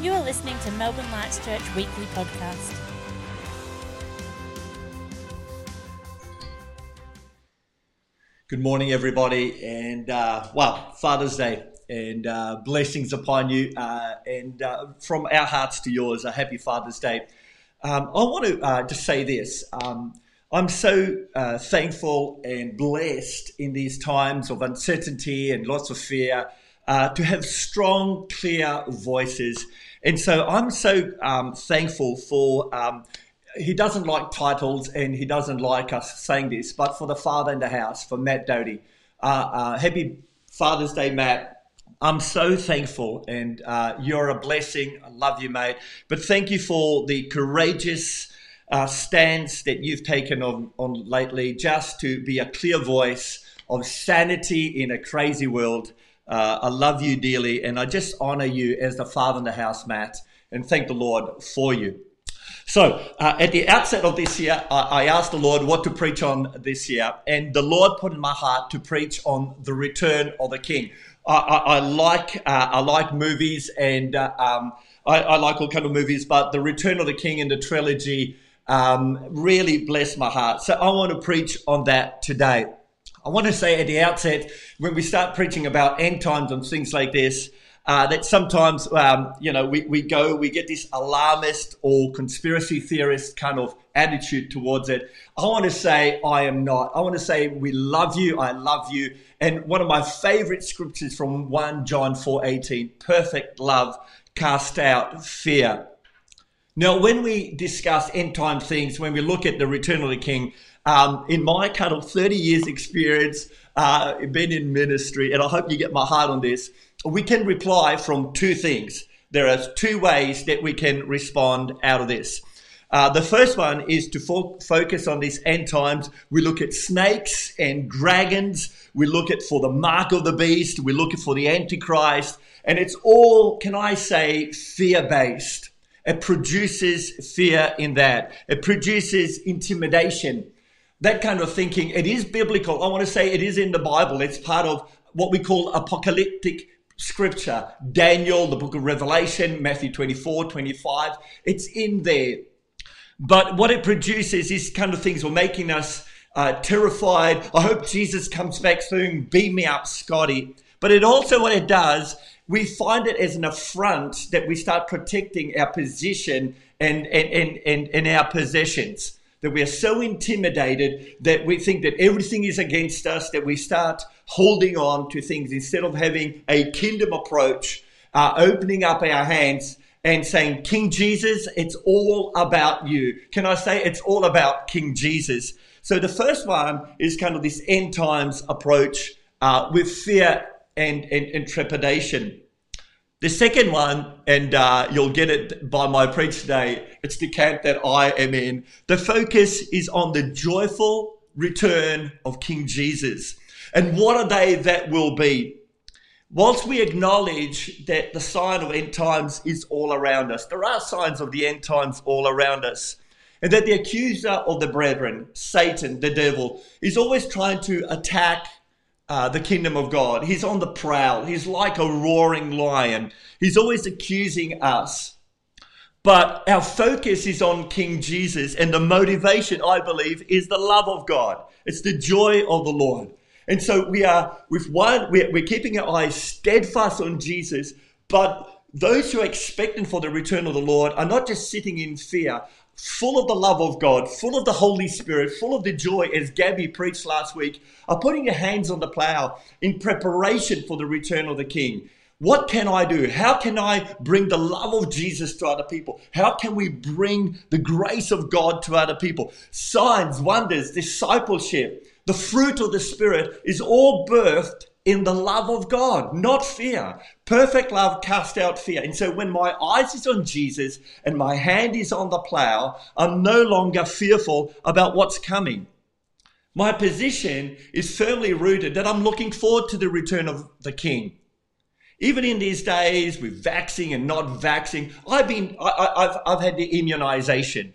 You are listening to Melbourne Lights Church Weekly Podcast. Good morning, everybody, and uh, well, Father's Day, and uh, blessings upon you, uh, and uh, from our hearts to yours, a happy Father's Day. Um, I want to uh, just say this. Um, I'm so uh, thankful and blessed in these times of uncertainty and lots of fear to have strong, clear voices. And so I'm so um, thankful for um, he doesn't like titles and he doesn't like us saying this, but for the father in the house, for Matt Doty. Uh, uh, happy Father's Day, Matt. I'm so thankful and uh, you're a blessing. I love you, mate. But thank you for the courageous uh, stance that you've taken on, on lately just to be a clear voice of sanity in a crazy world. Uh, I love you dearly and I just honor you as the father in the house, Matt, and thank the Lord for you. So, uh, at the outset of this year, I, I, asked the Lord what to preach on this year, and the Lord put in my heart to preach on the return of the King. I, I, I like uh, I like movies, and uh, um, I, like all kind of movies, but the Return of the King in the trilogy um, really blessed my heart. So, I want to preach on that today. I want to say at the outset, when we start preaching about end times and things like this, uh, that sometimes, um, you know, we, we go, we get this alarmist or conspiracy theorist kind of attitude towards it. I want to say, I am not. I want to say, we love you. I love you. And one of my favorite scriptures from 1 John 4 18, perfect love cast out fear. Now, when we discuss end time things, when we look at the return of the king, um, in my kind of 30 years experience, uh, been in ministry, and I hope you get my heart on this, we can reply from two things. There are two ways that we can respond out of this. Uh, the first one is to fo- focus on these end times. We look at snakes and dragons. We look at for the mark of the beast. We look for the antichrist. And it's all, can I say, fear based. It produces fear in that. It produces intimidation. That kind of thinking. It is biblical. I want to say it is in the Bible. It's part of what we call apocalyptic scripture. Daniel, the book of Revelation, Matthew 24, 25. It's in there. But what it produces is kind of things were making us uh, terrified. I hope Jesus comes back soon. Beam me up, Scotty. But it also, what it does, we find it as an affront that we start protecting our position and, and, and, and, and our possessions that we are so intimidated that we think that everything is against us, that we start holding on to things instead of having a kingdom approach, uh, opening up our hands and saying, King Jesus, it's all about you. Can I say it's all about King Jesus? So the first one is kind of this end times approach uh, with fear and, and, and trepidation. The second one, and uh, you'll get it by my preach today, it's the camp that I am in. The focus is on the joyful return of King Jesus. And what a day that will be. Whilst we acknowledge that the sign of end times is all around us, there are signs of the end times all around us. And that the accuser of the brethren, Satan, the devil, is always trying to attack uh, the kingdom of God. He's on the prowl. He's like a roaring lion. He's always accusing us. But our focus is on King Jesus, and the motivation, I believe, is the love of God. It's the joy of the Lord. And so we are with one, we're, keeping our eyes steadfast on Jesus, but those who are expectant for the return of the Lord are not just sitting in fear, full of the love of God, full of the Holy Spirit, full of the joy, as Gabby preached last week, are putting your hands on the plow in preparation for the return of the King. What can I do? How can I bring the love of Jesus to other people? How can we bring the grace of God to other people? Signs, wonders, discipleship, the fruit of the Spirit is all birthed in the love of God, not fear. Perfect love casts out fear. And so when my eyes is on Jesus and my hand is on the plow, I'm no longer fearful about what's coming. My position is firmly rooted that I'm looking forward to the return of the King. Even in these days with vaccine and not vaccine, I've been, I, have I've had the immunization.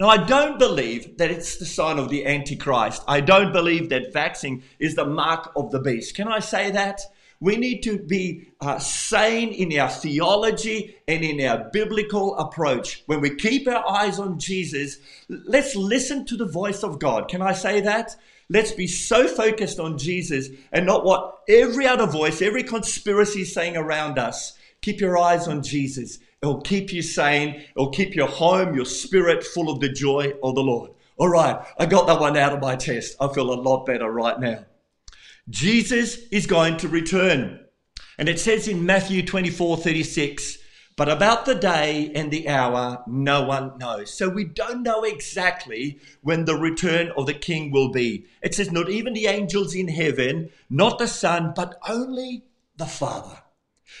Now, I don't believe that it's the sign of the Antichrist. I don't believe that vaccine is the mark of the beast. Can I say that? We need to be uh, sane in our theology and in our biblical approach. When we keep our eyes on Jesus, let's listen to the voice of God. Can I say that? Let's be so focused on Jesus and not what every other voice, every conspiracy is saying around us. Keep your eyes on Jesus. It'll keep you sane. It'll keep your home, your spirit full of the joy of the Lord. All right, I got that one out of my chest. I feel a lot better right now. Jesus is going to return. And it says in Matthew 24 36, but about the day and the hour, no one knows. So we don't know exactly when the return of the King will be. It says, not even the angels in heaven, not the Son, but only the Father.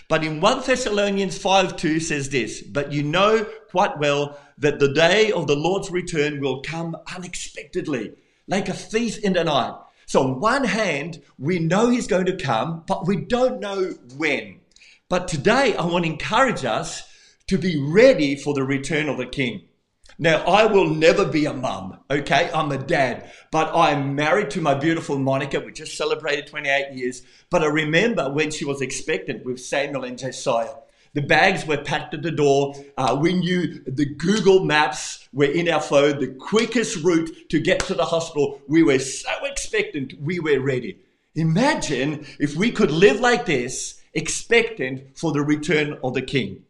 But in 1 Thessalonians 5 2 says this, but you know quite well that the day of the Lord's return will come unexpectedly, like a thief in the night. So, on one hand, we know he's going to come, but we don't know when. But today, I want to encourage us to be ready for the return of the King. Now, I will never be a mum, okay? I'm a dad, but I'm married to my beautiful Monica. We just celebrated 28 years. But I remember when she was expectant with Samuel and Josiah. The bags were packed at the door. Uh, we knew the Google Maps were in our phone, the quickest route to get to the hospital. We were so expectant, we were ready. Imagine if we could live like this, expectant for the return of the King.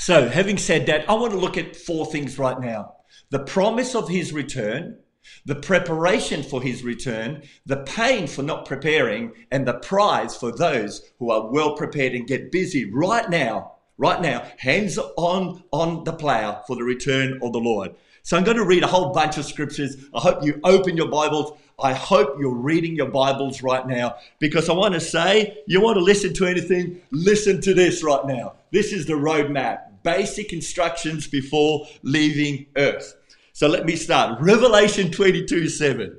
So, having said that, I want to look at four things right now the promise of his return, the preparation for his return, the pain for not preparing, and the prize for those who are well prepared and get busy right now, right now, hands on on the plow for the return of the Lord. So I'm going to read a whole bunch of scriptures. I hope you open your Bibles. I hope you're reading your Bibles right now because I want to say, you want to listen to anything, listen to this right now. This is the roadmap basic instructions before leaving earth. So let me start. Revelation 22 7.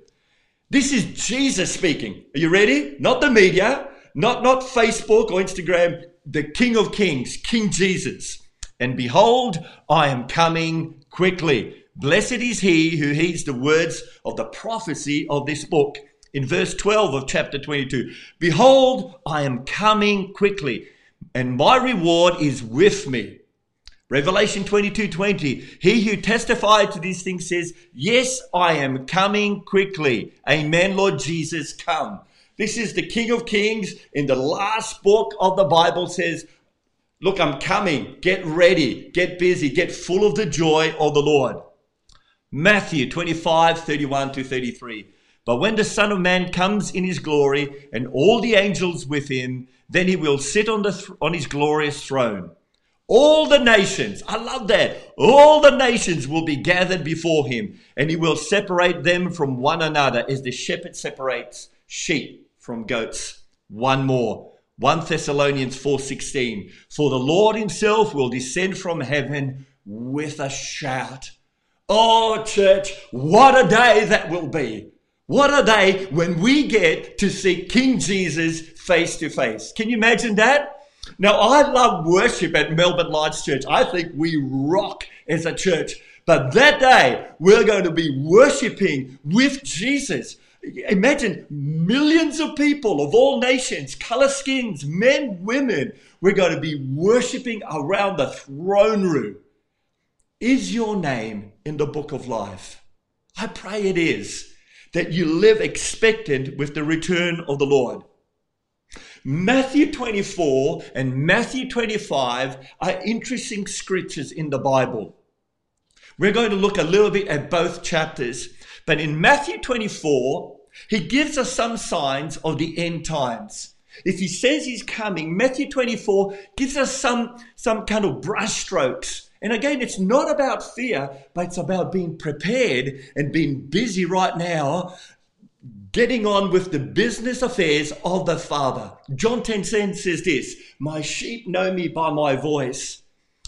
This is Jesus speaking. Are you ready? Not the media, not, not Facebook or Instagram, the King of Kings, King Jesus. And behold, I am coming quickly. Blessed is he who heeds the words of the prophecy of this book. In verse 12 of chapter 22, behold, I am coming quickly, and my reward is with me Revelation 22 20. He who testified to these things says, Yes, I am coming quickly. Amen, Lord Jesus, come. This is the King of Kings in the last book of the Bible says, Look, I'm coming. Get ready. Get busy. Get full of the joy of the Lord. Matthew 25 31 to 33. But when the Son of Man comes in his glory and all the angels with him, then he will sit on, the th- on his glorious throne. All the nations, I love that. All the nations will be gathered before him, and he will separate them from one another as the shepherd separates sheep from goats. One more. 1 Thessalonians 4:16 For the Lord himself will descend from heaven with a shout. Oh church, what a day that will be. What a day when we get to see King Jesus face to face. Can you imagine that? Now, I love worship at Melbourne Lights Church. I think we rock as a church. But that day, we're going to be worshiping with Jesus. Imagine millions of people of all nations, color skins, men, women. We're going to be worshiping around the throne room. Is your name in the book of life? I pray it is. That you live expectant with the return of the Lord. Matthew 24 and Matthew 25 are interesting scriptures in the Bible. We're going to look a little bit at both chapters, but in Matthew 24, he gives us some signs of the end times. If he says he's coming, Matthew 24 gives us some, some kind of brushstrokes. And again, it's not about fear, but it's about being prepared and being busy right now getting on with the business affairs of the Father. John 10 says this My sheep know me by my voice.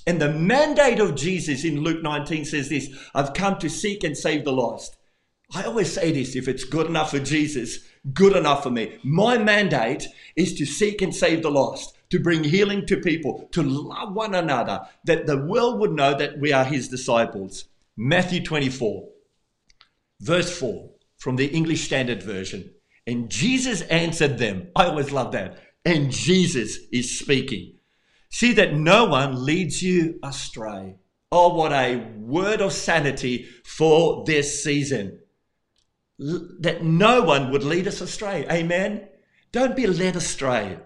And the mandate of Jesus in Luke 19 says this I've come to seek and save the lost. I always say this if it's good enough for Jesus, good enough for me. My mandate is to seek and save the lost, to bring healing to people, to love one another, that the world would know that we are his disciples. Matthew 24, verse 4 from the English Standard Version. And Jesus answered them. I always love that. and Jesus is speaking. See that no one leads you astray. Oh, what a word of sanity for this season. L- that no one would lead us astray. Amen. Don't be led astray.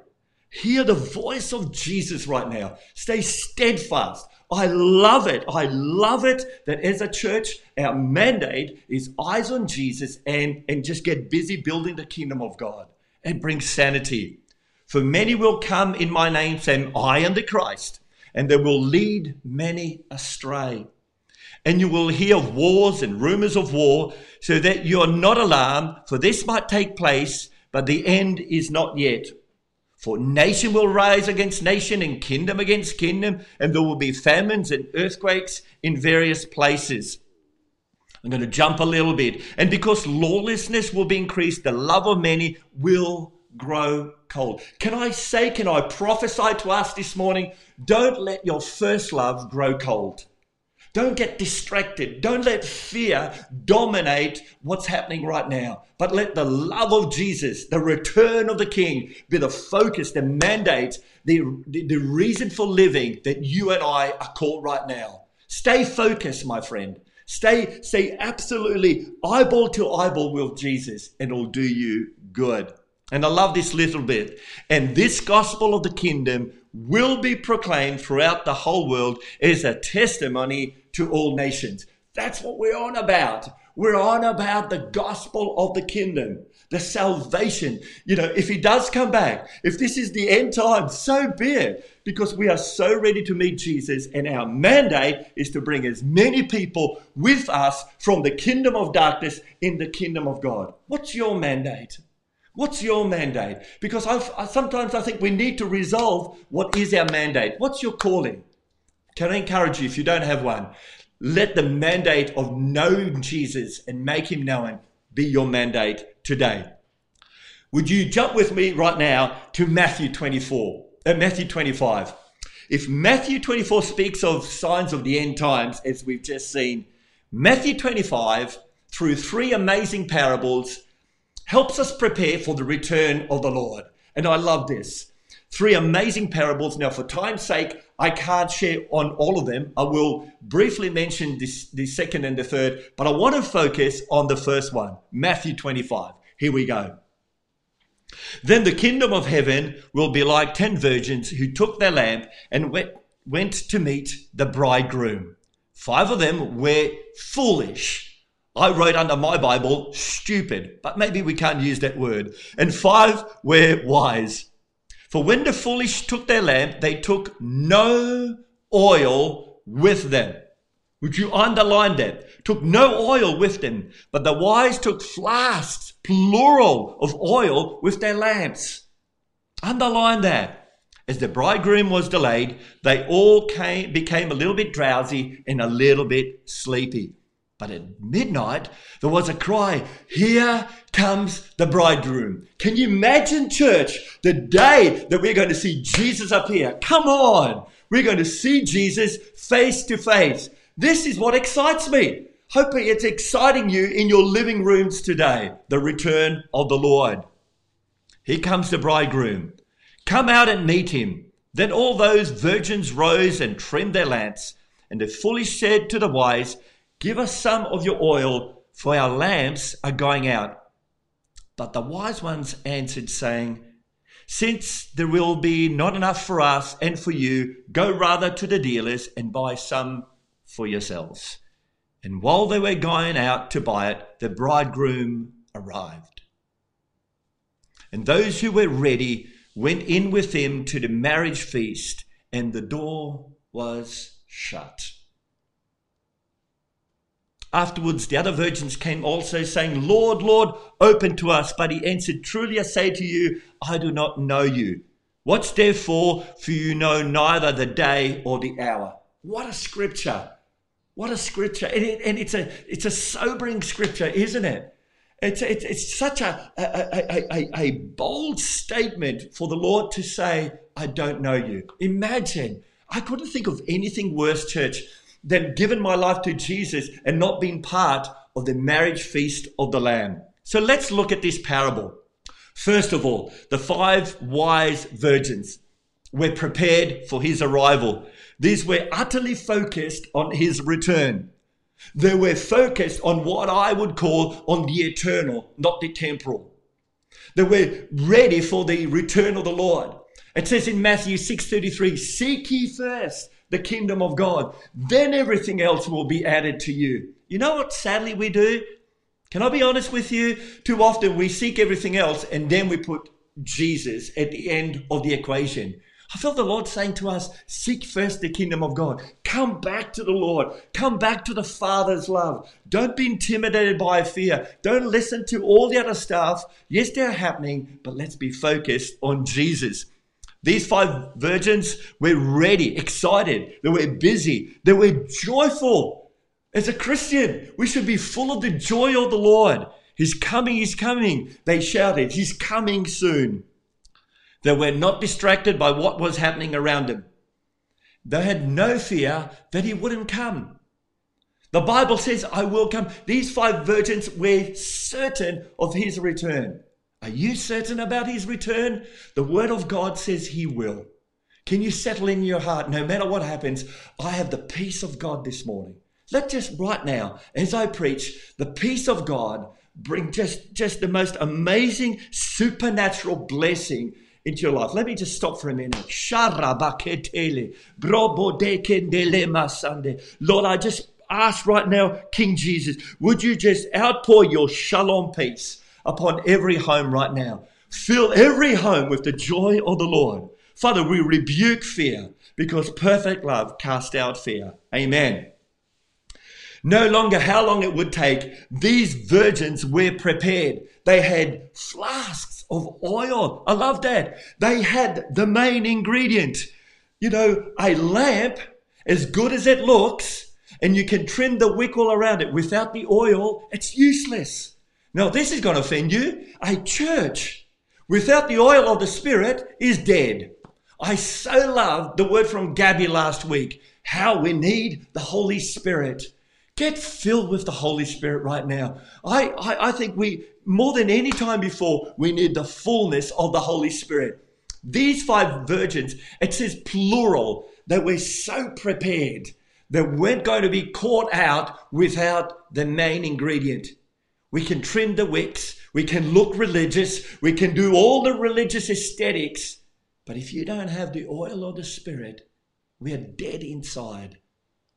Hear the voice of Jesus right now. Stay steadfast. I love it. I love it that as a church, our mandate is eyes on Jesus and, and just get busy building the kingdom of God and bring sanity. For many will come in my name saying, I am the Christ, and they will lead many astray. And you will hear of wars and rumors of war, so that you are not alarmed, for this might take place, but the end is not yet. For nation will rise against nation and kingdom against kingdom, and there will be famines and earthquakes in various places. I'm going to jump a little bit. And because lawlessness will be increased, the love of many will grow cold. Can I say, can I prophesy to us this morning? Don't let your first love grow cold. Don't get distracted. Don't let fear dominate what's happening right now. But let the love of Jesus, the return of the King, be the focus, the mandate, the, the, reason for living that you and I are called right now. Stay focused, my friend. Stay, stay absolutely eyeball to eyeball with Jesus, and it'll do you good. And I love this little bit. And this gospel of the kingdom will be proclaimed throughout the whole world as a testimony to all nations. That's what we're on about. We're on about the gospel of the kingdom, the salvation. You know, if he does come back, if this is the end time, so be it, because we are so ready to meet Jesus, and our mandate is to bring as many people with us from the kingdom of darkness in the kingdom of God. What's your mandate? What's your mandate? Because I've, I, sometimes I think we need to resolve what is our mandate. What's your calling? Can I encourage you, if you don't have one, let the mandate of knowing Jesus and make him known be your mandate today. Would you jump with me right now to Matthew 24, uh, Matthew 25? If Matthew 24 speaks of signs of the end times, as we've just seen, Matthew 25, through three amazing parables, helps us prepare for the return of the Lord. And I love this. Three amazing parables. Now, for time's sake, I can't share on all of them. I will briefly mention this, the second and the third, but I want to focus on the first one Matthew 25. Here we go. Then the kingdom of heaven will be like ten virgins who took their lamp and went, went to meet the bridegroom. Five of them were foolish I wrote under my Bible, stupid, but maybe we can't use that word. And five were wise. For when the foolish took their lamp, they took no oil with them. Would you underline that? Took no oil with them, but the wise took flasks, plural, of oil with their lamps. Underline that. As the bridegroom was delayed, they all came, became a little bit drowsy and a little bit sleepy. But at midnight, there was a cry, Here comes the bridegroom. Can you imagine, church, the day that we're going to see Jesus up here? Come on. We're going to see Jesus face to face. This is what excites me. Hopefully, it's exciting you in your living rooms today. The return of the Lord. Here comes the bridegroom. Come out and meet him. Then all those virgins rose and trimmed their lamps. And the foolish said to the wise, Give us some of your oil, for our lamps are going out. But the wise ones answered, saying, Since there will be not enough for us and for you, go rather to the dealers and buy some for yourselves. And while they were going out to buy it, the bridegroom arrived. And those who were ready went in with him to the marriage feast, and the door was shut. Afterwards, the other virgins came also, saying, Lord, Lord, open to us. But he answered, Truly I say to you, I do not know you. What's therefore, for you know neither the day or the hour. What a scripture. What a scripture. And, it, and it's, a, it's a sobering scripture, isn't it? It's, it's, it's such a, a, a, a, bold statement for the Lord to say, I don't know you. Imagine. I couldn't think of anything worse, church, than given my life to Jesus and not been part of the marriage feast of the Lamb. So let's look at this parable. First of all, the five wise virgins were prepared for his arrival. These were utterly focused on his return. They were focused on what I would call on the eternal, not the temporal. They were ready for the return of the Lord. It says in Matthew 6:33, "Seek ye first the kingdom of God, then everything else will be added to you." You know what sadly we do? Can I be honest with you? Too often we seek everything else and then we put Jesus at the end of the equation. I felt the Lord saying to us, Seek first the kingdom of God. Come back to the Lord. Come back to the Father's love. Don't be intimidated by fear. Don't listen to all the other stuff. Yes, they're happening, but let's be focused on Jesus. These five virgins were ready, excited, they were busy, they were joyful. As a Christian, we should be full of the joy of the Lord. He's coming, He's coming. They shouted, He's coming soon. They were not distracted by what was happening around them. They had no fear that He wouldn't come. The Bible says, I will come. These five virgins were certain of His return. Are you certain about His return? The Word of God says He will. Can you settle in your heart, no matter what happens, I have the peace of God this morning. Let just right now, as I preach, the peace of God bring just, just the most amazing supernatural blessing into your life. Let me just stop for a minute. Lord, I just ask right now, King Jesus, would you just outpour your shalom peace upon every home right now? Fill every home with the joy of the Lord. Father, we rebuke fear because perfect love casts out fear. Amen. No longer how long it would take, these virgins were prepared. They had flasks of oil. I love that. They had the main ingredient. You know, a lamp, as good as it looks, and you can trim the wick all around it without the oil, it's useless. Now, this is going to offend you. A church without the oil of the Spirit is dead. I so love the word from Gabby last week how we need the Holy Spirit. Get filled with the Holy Spirit right now. I, I, I think we, more than any time before, we need the fullness of the Holy Spirit. These five virgins, it says plural, that we're so prepared that weren't going to be caught out without the main ingredient. We can trim the wicks, we can look religious, we can do all the religious aesthetics, but if you don't have the oil of the Spirit, we are dead inside.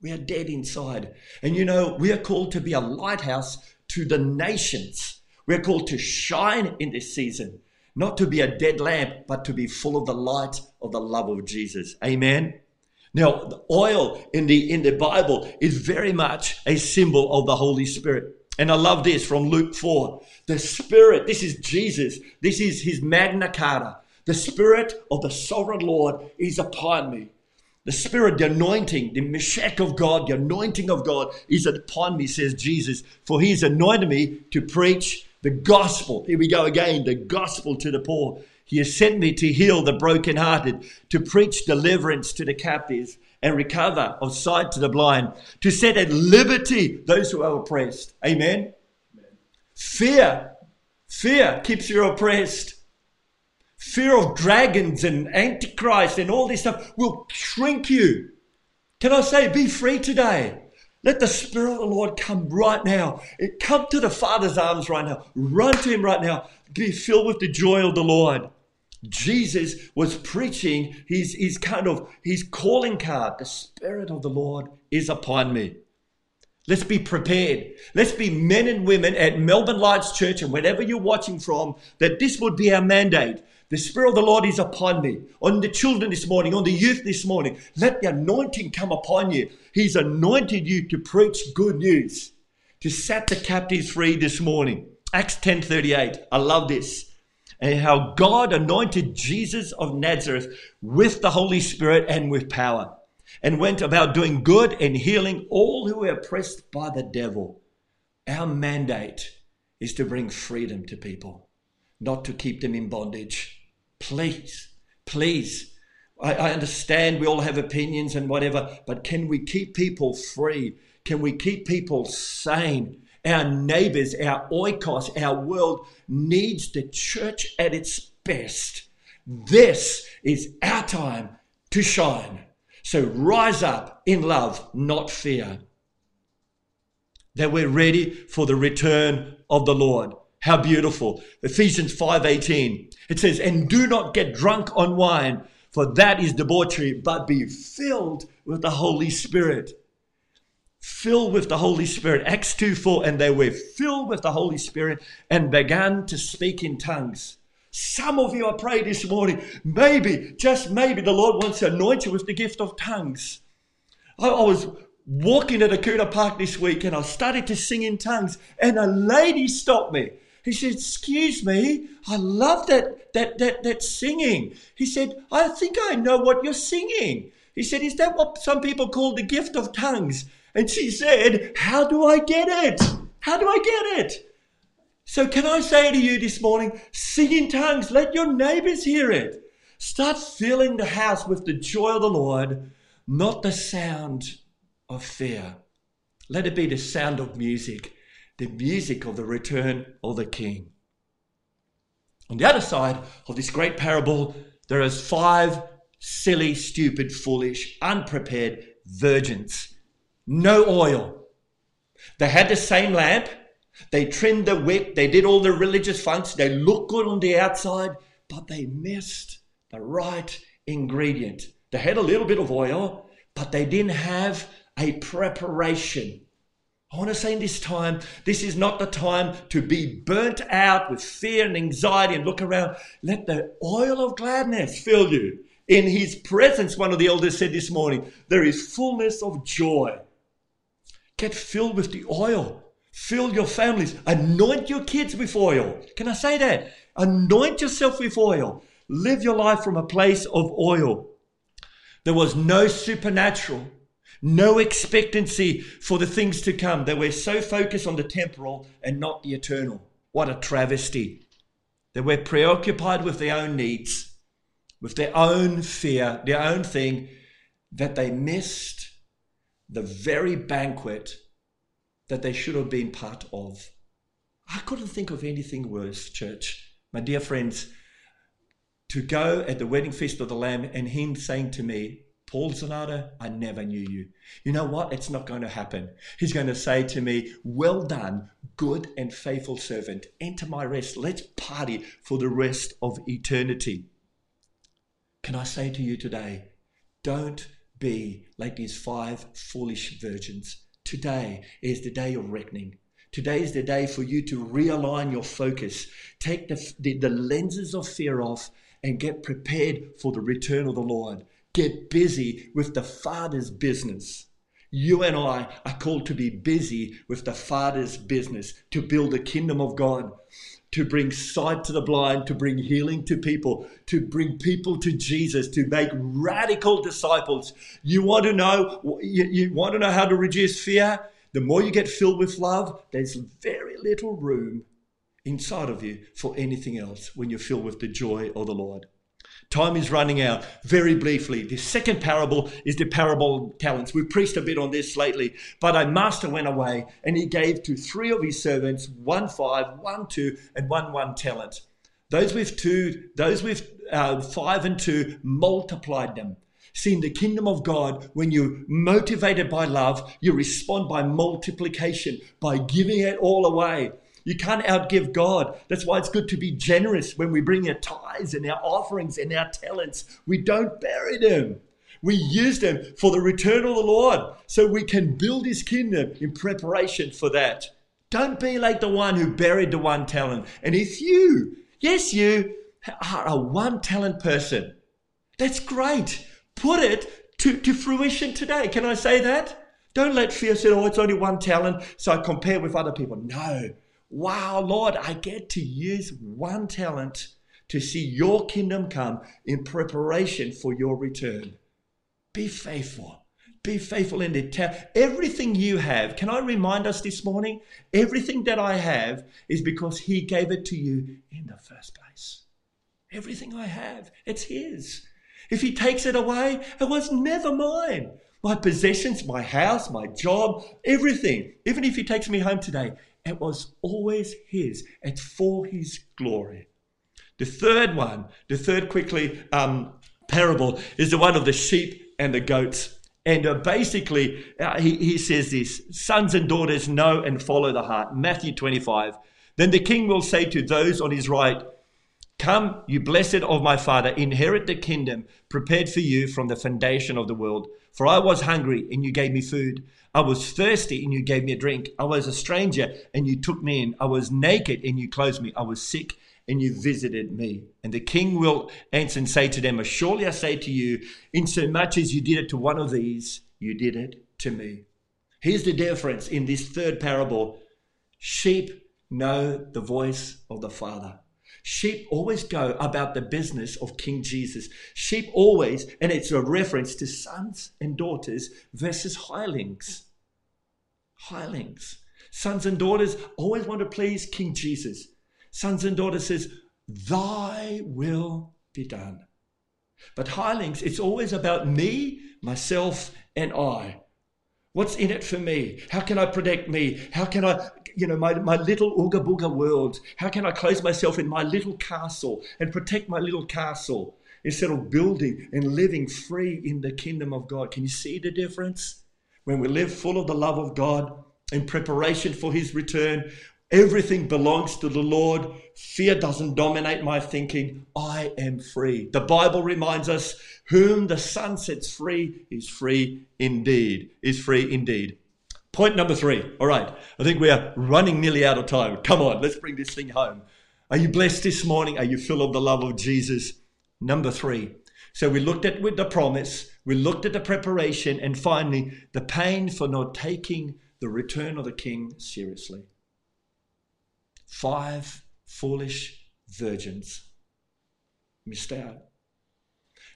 We are dead inside. And you know, we are called to be a lighthouse to the nations. We are called to shine in this season, not to be a dead lamp, but to be full of the light of the love of Jesus. Amen. Now, the oil in the in the Bible is very much a symbol of the Holy Spirit. And I love this from Luke 4. The Spirit, this is Jesus, this is his Magna Carta. The Spirit of the Sovereign Lord is upon me the Spirit, the anointing, the Mashiach of God, the anointing of God is upon me, says Jesus, for He's anointed me to preach the gospel. Here we go again, the gospel to the poor. He has sent me to heal the brokenhearted, to preach deliverance to the captives, and recover of sight to the blind, to set at liberty those who are oppressed. Amen. Amen. Fear, fear keeps you oppressed fear of dragons and antichrist and all this stuff will shrink you. Can I say, be free today? Let the Spirit of the Lord come right now. Come to the Father's arms right now. Run to Him right now. Be filled with the joy of the Lord. Jesus was preaching his, his kind of his calling card. The Spirit of the Lord is upon me. Let's be prepared. Let's be men and women at Melbourne Lights Church and wherever you're watching from, that this would be our mandate the Spirit of the Lord is upon me, on the children this morning, on the youth this morning. Let the anointing come upon you. He's anointed you to preach good news, to set the captives free this morning. Acts 10:38. I love this. And how God anointed Jesus of Nazareth with the Holy Spirit and with power, and went about doing good and healing all who were oppressed by the devil. Our mandate is to bring freedom to people, not to keep them in bondage. Please, please. I, I understand we all have opinions and whatever, but can we keep people free? Can we keep people sane? Our neighbors, our oikos, our world needs the church at its best. This is our time to shine. So rise up in love, not fear. That we're ready for the return of the Lord. How beautiful. Ephesians 5:18. It says, "And do not get drunk on wine, for that is debauchery, but be filled with the Holy Spirit." Filled with the Holy Spirit. Acts 2 4, and they were filled with the Holy Spirit and began to speak in tongues. Some of you, I pray this morning, maybe, just maybe, the Lord wants to anoint you with the gift of tongues. I, I was walking at Akuna Park this week and I started to sing in tongues, and a lady stopped me. He said, Excuse me, I love that, that, that, that singing. He said, I think I know what you're singing. He said, Is that what some people call the gift of tongues? And she said, How do I get it? How do I get it? So, can I say to you this morning, sing in tongues, let your neighbors hear it. Start filling the house with the joy of the Lord, not the sound of fear. Let it be the sound of music, the music of the return of the King. On the other side of this great parable, there is five silly, stupid, foolish, unprepared virgins. No oil. They had the same lamp, they trimmed the wick, they did all the religious functions, they looked good on the outside, but they missed the right ingredient. They had a little bit of oil, but they didn't have a preparation. I want to say in this time, this is not the time to be burnt out with fear and anxiety and look around. Let the oil of gladness fill you. In his presence, one of the elders said this morning, there is fullness of joy. Get filled with the oil. Fill your families. Anoint your kids with oil. Can I say that? Anoint yourself with oil. Live your life from a place of oil. There was no supernatural, no expectancy for the things to come. They were so focused on the temporal and not the eternal. What a travesty. They were preoccupied with their own needs, with their own fear, their own thing, that they missed the very banquet that they should have been part of. I couldn't think of anything worse, church. My dear friends, to go at the wedding feast of the Lamb and him saying to me, Paul Zanata, I never knew you. You know what? It's not going to happen. He's going to say to me, Well done, good and faithful servant. Enter my rest. Let's party for the rest of eternity. Can I say to you today, don't be like these five foolish virgins. Today is the day of reckoning. Today is the day for you to realign your focus. Take the, the, the, lenses of fear off and get prepared for the return of the Lord. Get busy with the Father's business. You and I are called to be busy with the Father's business, to build the kingdom of God to bring sight to the blind, to bring healing to people, to bring people to Jesus, to make radical disciples. You want to know, you, you want to know how to reduce fear? The more you get filled with love, there's very little room inside of you for anything else when you're filled with the joy of the Lord. Time is running out. Very briefly, the second parable is the parable of talents. We've preached a bit on this lately, but a master went away and he gave to three of his servants one five, one two, and one one talent. Those with two, those with uh, five and two multiplied them. See, in the kingdom of God, when you're motivated by love, you respond by multiplication, by giving it all away. You can't outgive God. That's why it's good to be generous when we bring our tithes and our offerings and our talents. We don't bury them. We use them for the return of the Lord so we can build his kingdom in preparation for that. Don't be like the one who buried the one talent. And if you, yes, you are a one talent person, that's great. Put it to, to fruition today. Can I say that? Don't let fear say, oh, it's only one talent, so I compare with other people. No wow, Lord, I get to use one talent to see your kingdom come in preparation for your return. Be faithful. Be faithful in ta- everything you have. Can I remind us this morning? Everything that I have is because He gave it to you in the first place. Everything I have, it's His. If He takes it away, it was never mine. My possessions, my house, my job, everything. Even if He takes me home today, It was always His. It's for His glory. The third one, the third quickly um, parable, is the one of the sheep and the goats. And uh, basically, uh, he, he says this sons and daughters know and follow the heart. Matthew 25. Then the king will say to those on his right, Come, you blessed of my Father, inherit the kingdom prepared for you from the foundation of the world. For I was hungry, and you gave me food. I was thirsty, and you gave me a drink. I was a stranger, and you took me in. I was naked, and you clothed me. I was sick, and you visited me. And the king will answer and say to them, Surely I say to you, insomuch as you did it to one of these, you did it to me. Here's the difference in this third parable sheep know the voice of the Father. Sheep always go about the business of King Jesus. Sheep always, and it's a reference to sons and daughters versus hirelings. Hirelings. Sons and daughters always want to please King Jesus. Sons and daughters says, Thy will be done. But hirelings, it's always about me, myself, and I. What's in it for me? How can I protect me? How can I, you know, my, my little ooga booga world? How can I close myself in my little castle and protect my little castle instead of building and living free in the kingdom of God? Can you see the difference? When we live full of the love of God in preparation for his return, Everything belongs to the Lord. Fear doesn't dominate my thinking. I am free. The Bible reminds us whom the Son sets free is free indeed. Is free indeed. Point number three. All right. I think we are running nearly out of time. Come on, let's bring this thing home. Are you blessed this morning? Are you full of the love of Jesus? Number three. So we looked at with the promise, we looked at the preparation, and finally the pain for not taking the return of the king seriously five foolish virgins missed out.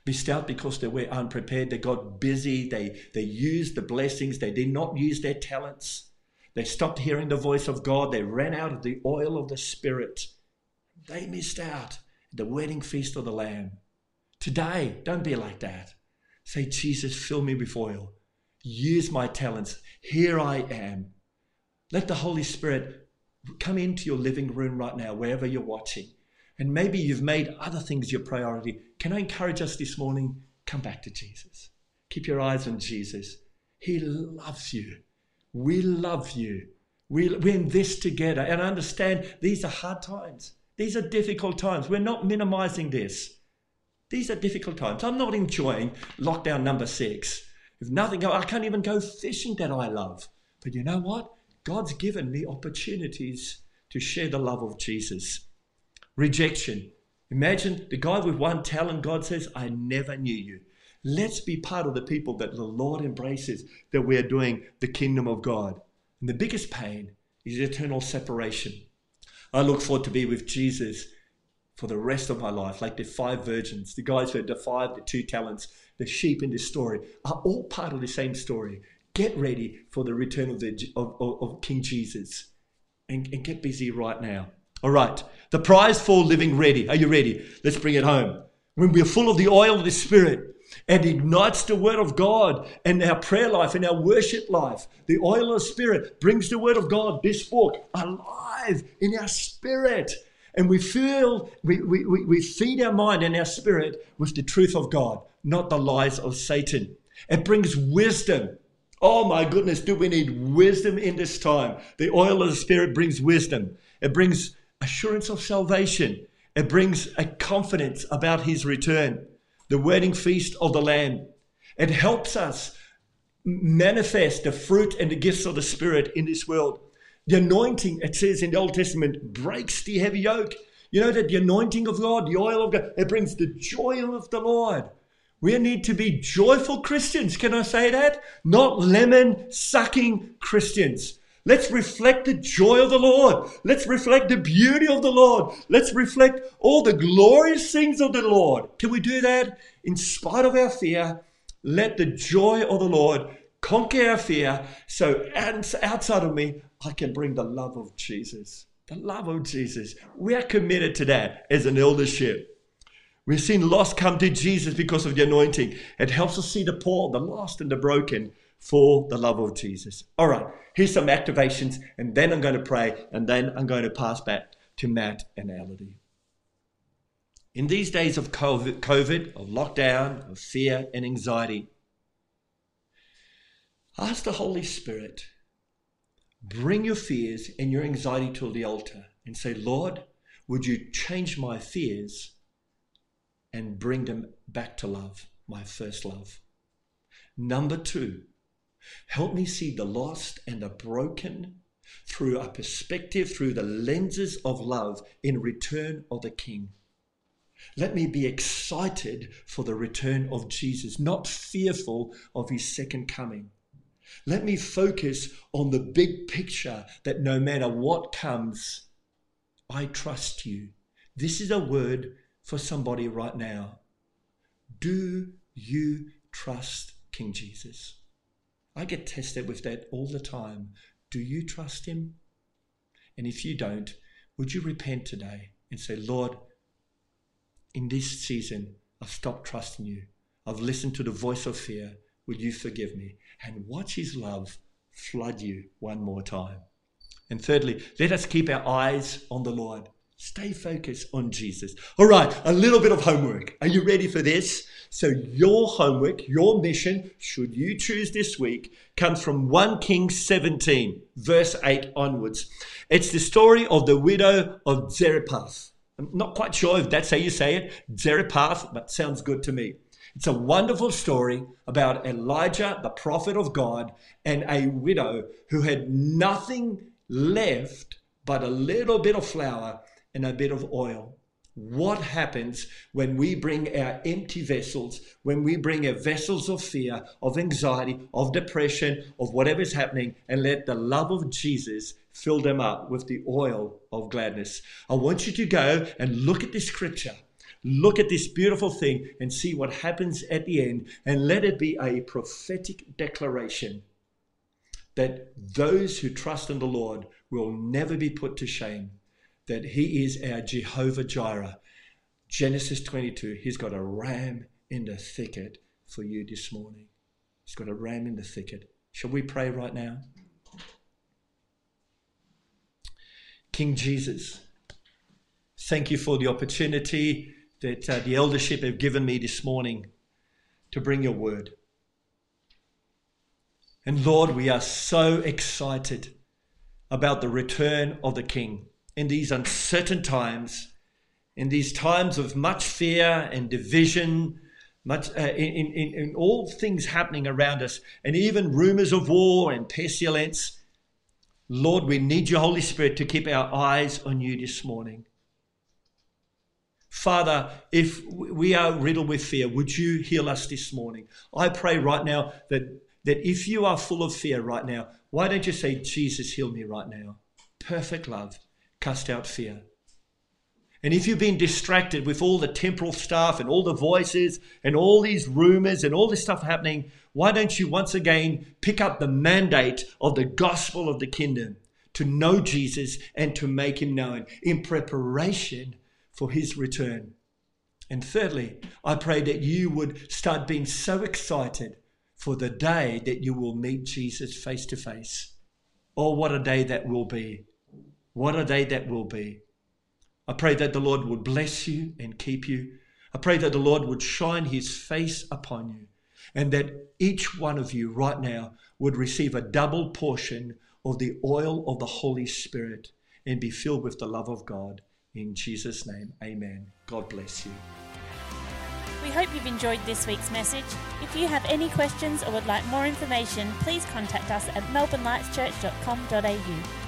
Missed out because they were unprepared. They got busy. They, they used the blessings. They did not use their talents. They stopped hearing the voice of God. They ran out of the oil of the Spirit. They missed out the wedding feast of the Lamb. Today, don't be like that. Say, Jesus, fill me with oil. Use my talents. Here I am. Let the Holy Spirit come into your living room right now, wherever you're watching, and maybe you've made other things your priority. Can I encourage us this morning? Come back to Jesus. Keep your eyes on Jesus. He loves you. We love you. We, we're in this together. And I understand these are hard times. These are difficult times. We're not minimizing this. These are difficult times. I'm not enjoying lockdown number six. If nothing, I can't even go fishing that I love. But you know what? God's given me opportunities to share the love of Jesus. Rejection. Imagine the guy with one talent, God says, I never knew you. Let's be part of the people that the Lord embraces, that we're doing the kingdom of God. And the biggest pain is eternal separation. I look forward to be with Jesus for the rest of my life, like the five virgins, the guys who five, the two talents, the sheep in this story, are all part of the same story. Get ready for the return of, the, of, of, of King Jesus and, and get busy right now. All right. The prize for living ready. Are you ready? Let's bring it home. When we're full of the oil of the Spirit and ignites the Word of God and our prayer life and our worship life, the oil of the Spirit brings the Word of God, this book, alive in our spirit. And we feel, we, we, we feed our mind and our spirit with the truth of God, not the lies of Satan. It brings wisdom Oh my goodness, do we need wisdom in this time? The oil of the Spirit brings wisdom, it brings assurance of salvation, it brings a confidence about His return, the wedding feast of the Lamb. It helps us manifest the fruit and the gifts of the Spirit in this world. The anointing, it says in the Old Testament, breaks the heavy yoke. You know that the anointing of God, the oil of God, it brings the joy of the Lord. We need to be joyful Christians. Can I say that? Not lemon sucking Christians. Let's reflect the joy of the Lord. Let's reflect the beauty of the Lord. Let's reflect all the glorious things of the Lord. Can we do that in spite of our fear? Let the joy of the Lord conquer our fear so outside of me, I can bring the love of Jesus. The love of Jesus. We are committed to that as an eldership. We've seen lost come to Jesus because of the anointing. It helps us see the poor, the lost, and the broken for the love of Jesus. All right, here's some activations, and then I'm going to pray, and then I'm going to pass back to Matt and Elodie. In these days of COVID, COVID, of lockdown, of fear and anxiety, ask the Holy Spirit, bring your fears and your anxiety to the altar and say, Lord, would you change my fears and bring them back to love, my first love? Number two, help me see the lost and the broken through a perspective, through the lenses of love in return of the King. Let me be excited for the return of Jesus, not fearful of his second coming. Let me focus on the big picture that no matter what comes, I trust you. This is a word for somebody right now. Do you trust King Jesus? I get tested with that all the time. Do you trust him? And if you don't, would you repent today and say, Lord, in this season, I've stopped trusting you. I've listened to the voice of fear. Will you forgive me? And watch his love flood you one more time. And thirdly, let us keep our eyes on the Lord. Stay focused on Jesus. All right, a little bit of homework. Are you ready for this? So, your homework, your mission, should you choose this week, comes from 1 Kings 17, verse 8 onwards. It's the story of the widow of Zarephath. I'm not quite sure if that's how you say it, Zarephath, but sounds good to me. It's a wonderful story about Elijah, the prophet of God, and a widow who had nothing left but a little bit of flour and a bit of oil. What happens when we bring our empty vessels, when we bring our vessels of fear, of anxiety, of depression, of whatever's happening, and let the love of Jesus fill them up with the oil of gladness? I want you to go and look at this scripture. Look at this beautiful thing and see what happens at the end, and let it be a prophetic declaration that those who trust in the Lord will never be put to shame that He is our Jehovah Jireh. Genesis 22, He's got a ram in the thicket for you this morning. He's got a ram in the thicket. Shall we pray right now? King Jesus, thank you for the opportunity that uh, the eldership have given me this morning to bring your word. And Lord, we are so excited about the return of the King in these uncertain times, in these times of much fear and division, much uh, in, in, in all things happening around us, and even rumors of war and pestilence. Lord, we need your Holy Spirit to keep our eyes on you this morning. Father, if we are riddled with fear, would you heal us this morning? I pray right now that, that if you are full of fear right now, why don't you say, Jesus, heal me right now? Perfect love cast out fear. And if you've been distracted with all the temporal stuff and all the voices and all these rumors and all this stuff happening, why don't you once again pick up the mandate of the gospel of the kingdom to know Jesus and to make him known in preparation for his return? And thirdly, I pray that you would start being so excited for the day that you will meet Jesus face to face. Oh, what a day that will be! What a day that will be. I pray that the Lord would bless you and keep you. I pray that the Lord would shine his face upon you and that each one of you right now would receive a double portion of the oil of the Holy Spirit and be filled with the love of God. In Jesus' name, amen. God bless you. We hope you've enjoyed this week's message. If you have any questions or would like more information, please contact us at melbournelightschurch.com.au.